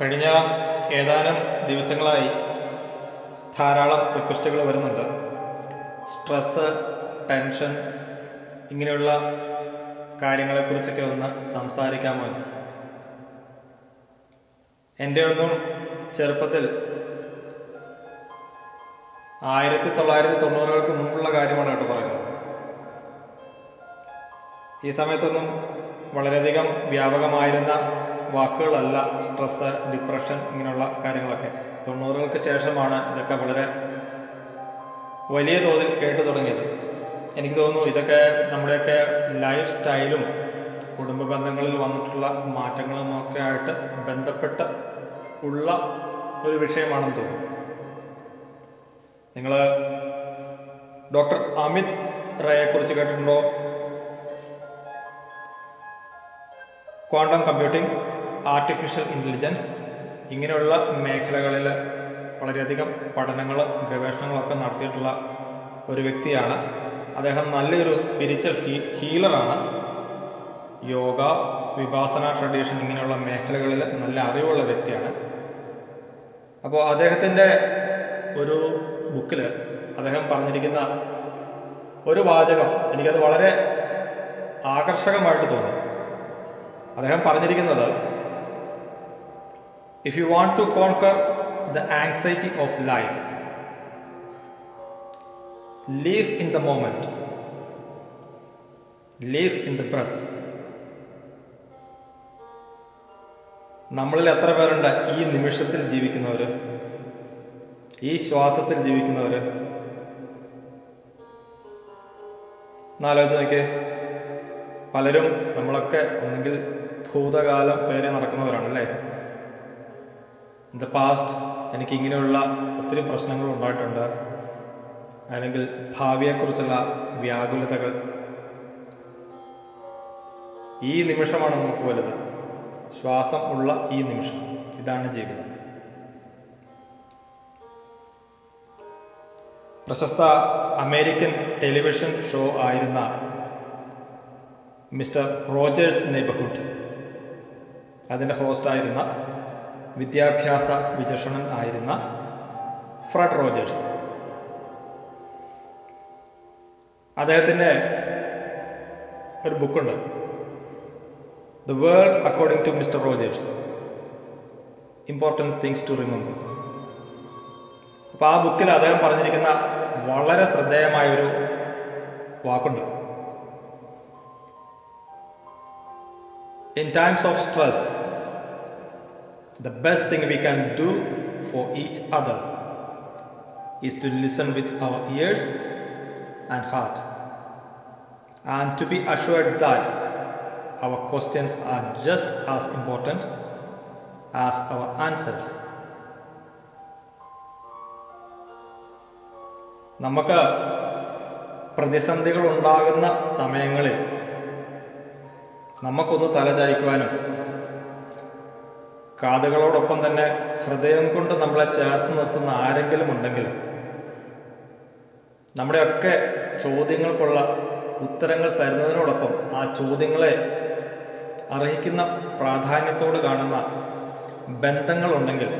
കഴിഞ്ഞ ഏതാനും ദിവസങ്ങളായി ധാരാളം റിക്വസ്റ്റുകൾ വരുന്നുണ്ട്. സ്ട്രെസ്സ് ടെൻഷൻ ഇങ്ങനെയുള്ള കാര്യങ്ങളെക്കുറിച്ചൊക്കെ ഒന്ന് സംസാരിക്കാമോ എന്ന്. എന്റെ ഒന്നും ചെറുപ്പത്തിൽ ആയിരത്തി തൊള്ളായിരത്തി തൊണ്ണൂറുകൾക്ക് മുമ്പുള്ള കാര്യമാണ് കേട്ടോ പറയുന്നത്. ഈ സമയത്തൊന്നും വളരെയധികം വ്യാപകമായിരുന്ന വാക്കുകളല്ല സ്ട്രെസ് ഡിപ്രഷൻ ഇങ്ങനെയുള്ള കാര്യങ്ങളൊക്കെ. തൊണ്ണൂറുകൾക്ക് ശേഷമാണ് ഇതൊക്കെ വളരെ വലിയ തോതിൽ കേട്ടു തുടങ്ങിയത്. എനിക്ക് തോന്നുന്നു ഇതൊക്കെ നമ്മുടെയൊക്കെ ലൈഫ് സ്റ്റൈലും കുടുംബ ബന്ധങ്ങളിൽ വന്നിട്ടുള്ള മാറ്റങ്ങളുമൊക്കെ ആയിട്ട് ബന്ധപ്പെട്ട് ഉള്ള ഒരു വിഷയമാണെന്ന് തോന്നുന്നു. നിങ്ങൾ ഡോക്ടർ അമിത് റയെ കുറിച്ച് കേട്ടിട്ടുണ്ടോ? Quantum computing. ആർട്ടിഫിഷ്യൽ ഇന്റലിജൻസ് ഇങ്ങനെയുള്ള മേഖലകളിൽ വളരെയധികം പഠനങ്ങൾ ഗവേഷണങ്ങളൊക്കെ നടത്തിയിട്ടുള്ള ഒരു വ്യക്തിയാണ്. അദ്ദേഹം നല്ലൊരു സ്പിരിച്വൽ ഹീ ഹീലറാണ് യോഗ വിഭാസന ട്രഡീഷൻ ഇങ്ങനെയുള്ള മേഖലകളിൽ നല്ല അറിവുള്ള വ്യക്തിയാണ്. അപ്പോൾ അദ്ദേഹത്തിന്റെ ഒരു ബുക്കിൽ അദ്ദേഹം പറഞ്ഞിരിക്കുന്ന ഒരു വാചകം എനിക്കത് വളരെ ആകർഷകമായിട്ട് തോന്നി. അദ്ദേഹം പറഞ്ഞിരിക്കുന്നത് if you want to conquer the anxiety of life, live in the moment, live in the breath. നമ്മളിൽ എത്ര പേരുണ്ട്? ഈ നിമിഷത്തിൽ ജീവിക്കുന്നവർ ഈ ശ്വാസത്തിൽ ജീവിക്കുന്നവർ എന്നാലോചന നോക്കിയേ. പലരും നമ്മളൊക്കെ ഒന്നെങ്കിൽ ഭൂതകാലം പേരെ നടക്കുന്നവരാണ് അല്ലേ? ദ പാസ്റ്റ് എനിക്ക് ഇങ്ങനെയുള്ള ഒത്തിരി പ്രശ്നങ്ങൾ ഉണ്ടായിട്ടുണ്ട്. അല്ലെങ്കിൽ ഭാവിയെക്കുറിച്ചുള്ള വ്യാകുലതകൾ. ഈ നിമിഷമാണ് നമുക്ക് വലുത്. ശ്വാസം ഉള്ള ഈ നിമിഷം. ഇതാണ് ജീവിതം. പ്രശസ്ത അമേരിക്കൻ ടെലിവിഷൻ ഷോ ആയിരുന്ന മിസ്റ്റർ റോജേഴ്സ് നെയ്ബർഹുഡ്. അതിന്റെ ഹോസ്റ്റായിരുന്ന വിദ്യാഭ്യാസ വിചക്ഷണൻ ആയിരുന്ന ഫ്രഡ് റോജേഴ്സ്. അദ്ദേഹത്തിന്റെ ഒരു ബുക്കുണ്ട്. The world according to Mister Rogers important things to remember അപ്പോൾ ആ ബുക്കിൽ അദ്ദേഹം പറഞ്ഞിരിക്കുന്ന വളരെ ശ്രദ്ധേയമായൊരു വാക്കുണ്ട്. In times of stress, the best thing we can do for each other is to listen with our ears and heart, and to be assured that our questions are just as important as our answers. നമുക്ക് പ്രതിസന്ധികൾ ഉണ്ടാകുന്ന സമയങ്ങളിൽ നമുക്കൊന്ന് തലചായ്ക്കുവാനും കാതുകളോടൊപ്പം തന്നെ ഹൃദയം കൊണ്ട് നമ്മളെ ചേർത്ത് നിർത്തുന്ന ആരെങ്കിലും ഉണ്ടെങ്കിൽ നമ്മുടെയൊക്കെ ചോദ്യങ്ങൾക്കുള്ള ഉത്തരങ്ങൾ തരുന്നതിനോടൊപ്പം ആ ചോദ്യങ്ങളെ അർഹിക്കുന്ന പ്രാധാന്യത്തോട് കാണുന്ന ബന്ധങ്ങളുണ്ടെങ്കിൽ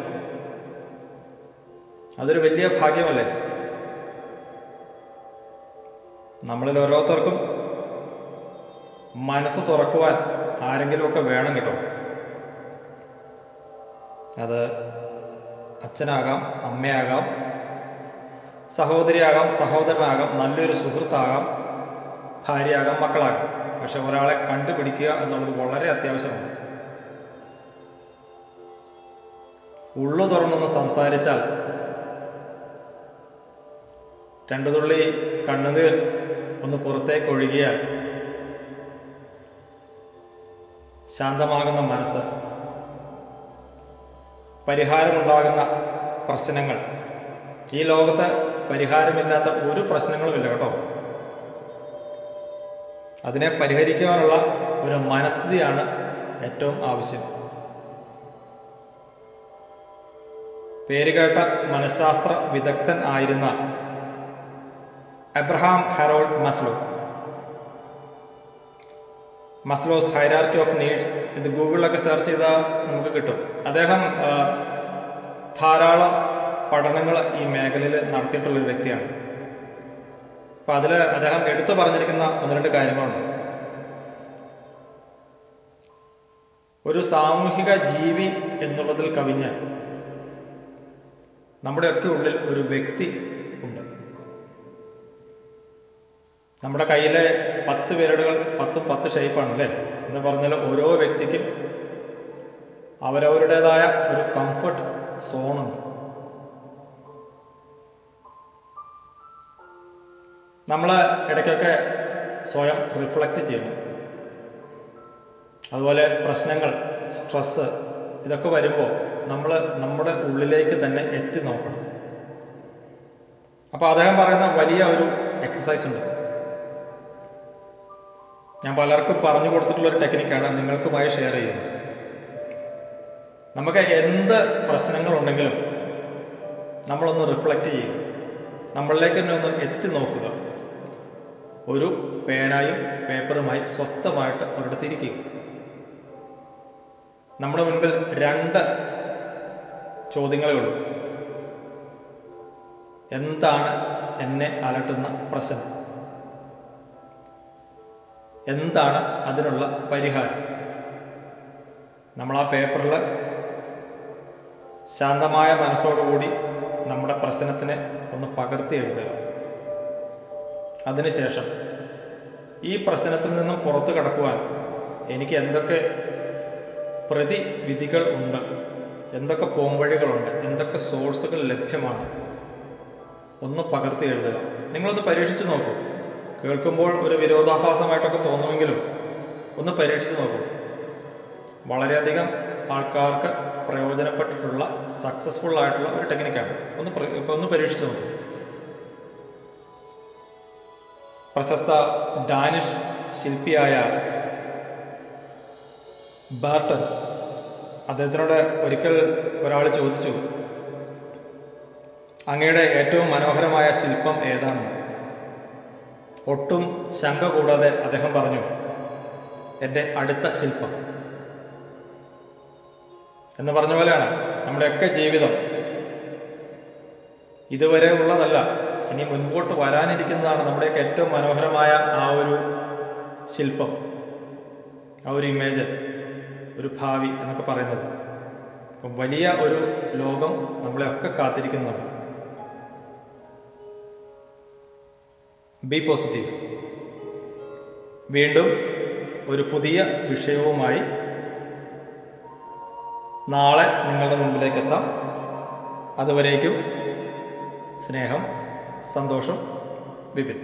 അതൊരു വലിയ ഭാഗ്യമല്ലേ? നമ്മളിൽ ഓരോരുത്തർക്കും മനസ്സ് തുറക്കുവാൻ ആരെങ്കിലുമൊക്കെ വേണം കേട്ടോ. അത് അച്ഛനാകാം അമ്മയാകാം സഹോദരിയാകാം സഹോദരനാകാം നല്ലൊരു സുഹൃത്താകാം ഭാര്യയാകാം മക്കളാകാം. പക്ഷെ ഒരാളെ കണ്ടുപിടിക്കുക എന്നുള്ളത് വളരെ അത്യാവശ്യമാണ്. ഉള്ളു തുറന്നൊന്ന് സംസാരിച്ചാൽ രണ്ടു തുള്ളി കണ്ണുനീർ ഒന്ന് പുറത്തേക്ക് ഒഴുകിയാൽ ശാന്തമാകുന്ന മനസ്സ് പരിഹാരമുണ്ടാകുന്ന പ്രശ്നങ്ങൾ. ഈ ലോകത്ത് പരിഹാരമില്ലാത്ത ഒരു പ്രശ്നങ്ങളുമില്ല കേട്ടോ. അതിനെ പരിഹരിക്കുവാനുള്ള ഒരു മനസ്ഥിതിയാണ് ഏറ്റവും ആവശ്യം. പേരുകേട്ട മനഃശാസ്ത്ര വിദഗ്ധൻ ആയിരുന്ന Abraham Harold Maslow. Maslow's hierarchy of needs ഇത് ഗൂഗിളിലൊക്കെ സെർച്ച് ചെയ്താൽ നമുക്ക് കിട്ടും. അദ്ദേഹം ധാരാളം പഠനങ്ങൾ ഈ മേഖലയിൽ നടത്തിയിട്ടുള്ള ഒരു വ്യക്തിയാണ്. അപ്പം അതിൽ അദ്ദേഹം എടുത്തു പറഞ്ഞിരിക്കുന്ന ഒന്ന് രണ്ട് കാര്യങ്ങളുണ്ട്. ഒരു സാമൂഹിക ജീവി എന്നുള്ളതിൽ കവിഞ്ഞ് നമ്മുടെയൊക്കെ ഉള്ളിൽ ഒരു വ്യക്തി നമ്മുടെ കയ്യിലെ പത്ത് വിരലുകൾ പത്തും പത്ത് ഷേപ്പാണ് അല്ലേ എന്ന് പറഞ്ഞാൽ ഓരോ വ്യക്തിക്കും അവരവരുടേതായ ഒരു കംഫർട്ട് സോണുണ്ട് നമ്മൾ ഇടയ്ക്കൊക്കെ സ്വയം റിഫ്ലക്റ്റ് ചെയ്യണം അതുപോലെ പ്രശ്നങ്ങൾ സ്ട്രെസ്സ് ഇതൊക്കെ വരുമ്പോൾ നമ്മൾ നമ്മുടെ ഉള്ളിലേക്ക് തന്നെ എത്തി നോക്കണം. അപ്പോൾ അദ്ദേഹം പറയുന്ന വലിയ ഒരു എക്സസൈസ് ഉണ്ട്. ഞാൻ പലർക്കും പറഞ്ഞു കൊടുത്തിട്ടുള്ള ഒരു ടെക്നിക്കാണ് നിങ്ങൾക്കുമായി ഷെയർ ചെയ്യുന്നത്. നമുക്ക് എന്ത് പ്രശ്നങ്ങളുണ്ടെങ്കിലും നമ്മളൊന്ന് റിഫ്ലക്റ്റ് ചെയ്യുക. നമ്മളിലേക്ക് തന്നെ ഒന്ന് എത്തി നോക്കുക. ഒരു പേനായും പേപ്പറുമായി സ്വസ്ഥമായിട്ട് ഒരിടത്തിരിക്കുക നമ്മുടെ മുൻപിൽ രണ്ട് ചോദ്യങ്ങളേ ഉള്ളൂ. എന്താണ് എന്നെ അലട്ടുന്ന പ്രശ്നം? എന്താണ് അതിനുള്ള പരിഹാരം? നമ്മൾ ആ പേപ്പറിൽ ശാന്തമായ മനസ്സോടുകൂടി നമ്മുടെ പ്രശ്നത്തിനെ ഒന്ന് പകർത്തി എഴുതുക. അതിനുശേഷം ഈ പ്രശ്നത്തിൽ നിന്നും പുറത്തു കടക്കുവാൻ എനിക്ക് എന്തൊക്കെ പ്രതിവിധികൾ ഉണ്ട്? എന്തൊക്കെ പോംവഴികളുണ്ട് എന്തൊക്കെ സോഴ്സുകൾ ലഭ്യമാണ്? ഒന്ന് പകർത്തി എഴുതുക. നിങ്ങളൊന്ന് പരീക്ഷിച്ചു നോക്കൂ. കേൾക്കുമ്പോൾ ഒരു വിരോധാഭാസമായിട്ടൊക്കെ തോന്നുമെങ്കിലും ഒന്ന് പരീക്ഷിച്ച് നോക്കൂ. വളരെയധികം ആൾക്കാർക്ക് പ്രയോജനപ്പെട്ടിട്ടുള്ള സക്സസ്ഫുൾ ആയിട്ടുള്ള ഒരു ടെക്നിക്കാണ് ഒന്ന് ഒന്ന് പരീക്ഷിച്ച് നോക്കൂ. പ്രശസ്ത ഡാനിഷ് ശില്പിയായ ബാർട്ടൻ അദ്ദേഹത്തിനോട് ഒരിക്കൽ ഒരാൾ ചോദിച്ചു അങ്ങയുടെ ഏറ്റവും മനോഹരമായ ശില്പം ഏതാണെന്ന്? ഒട്ടും ശങ്ക കൂടാതെ അദ്ദേഹം പറഞ്ഞു എന്റെ അടുത്ത ശില്പം. എന്ന് പറഞ്ഞ പോലെയാണ് നമ്മുടെയൊക്കെ ജീവിതം. ഇതുവരെ ഉള്ളതല്ല ഇനി മുൻപോട്ട് വരാനിരിക്കുന്നതാണ് നമ്മുടെയൊക്കെ ഏറ്റവും മനോഹരമായ ആ ഒരു ശില്പം ആ ഒരു ഇമേജ് ഒരു ഭാവി എന്നൊക്കെ പറയുന്നത്. അപ്പം വലിയ ഒരു ലോകം നമ്മളെയൊക്കെ കാത്തിരിക്കുന്നുണ്ട്. ബി പോസിറ്റീവ് വീണ്ടും ഒരു പുതിയ വിഷയവുമായി നാളെ നിങ്ങളുടെ മുമ്പിലേക്ക് എത്താം അതുവരേക്കും സ്നേഹം സന്തോഷം വിപിൻ.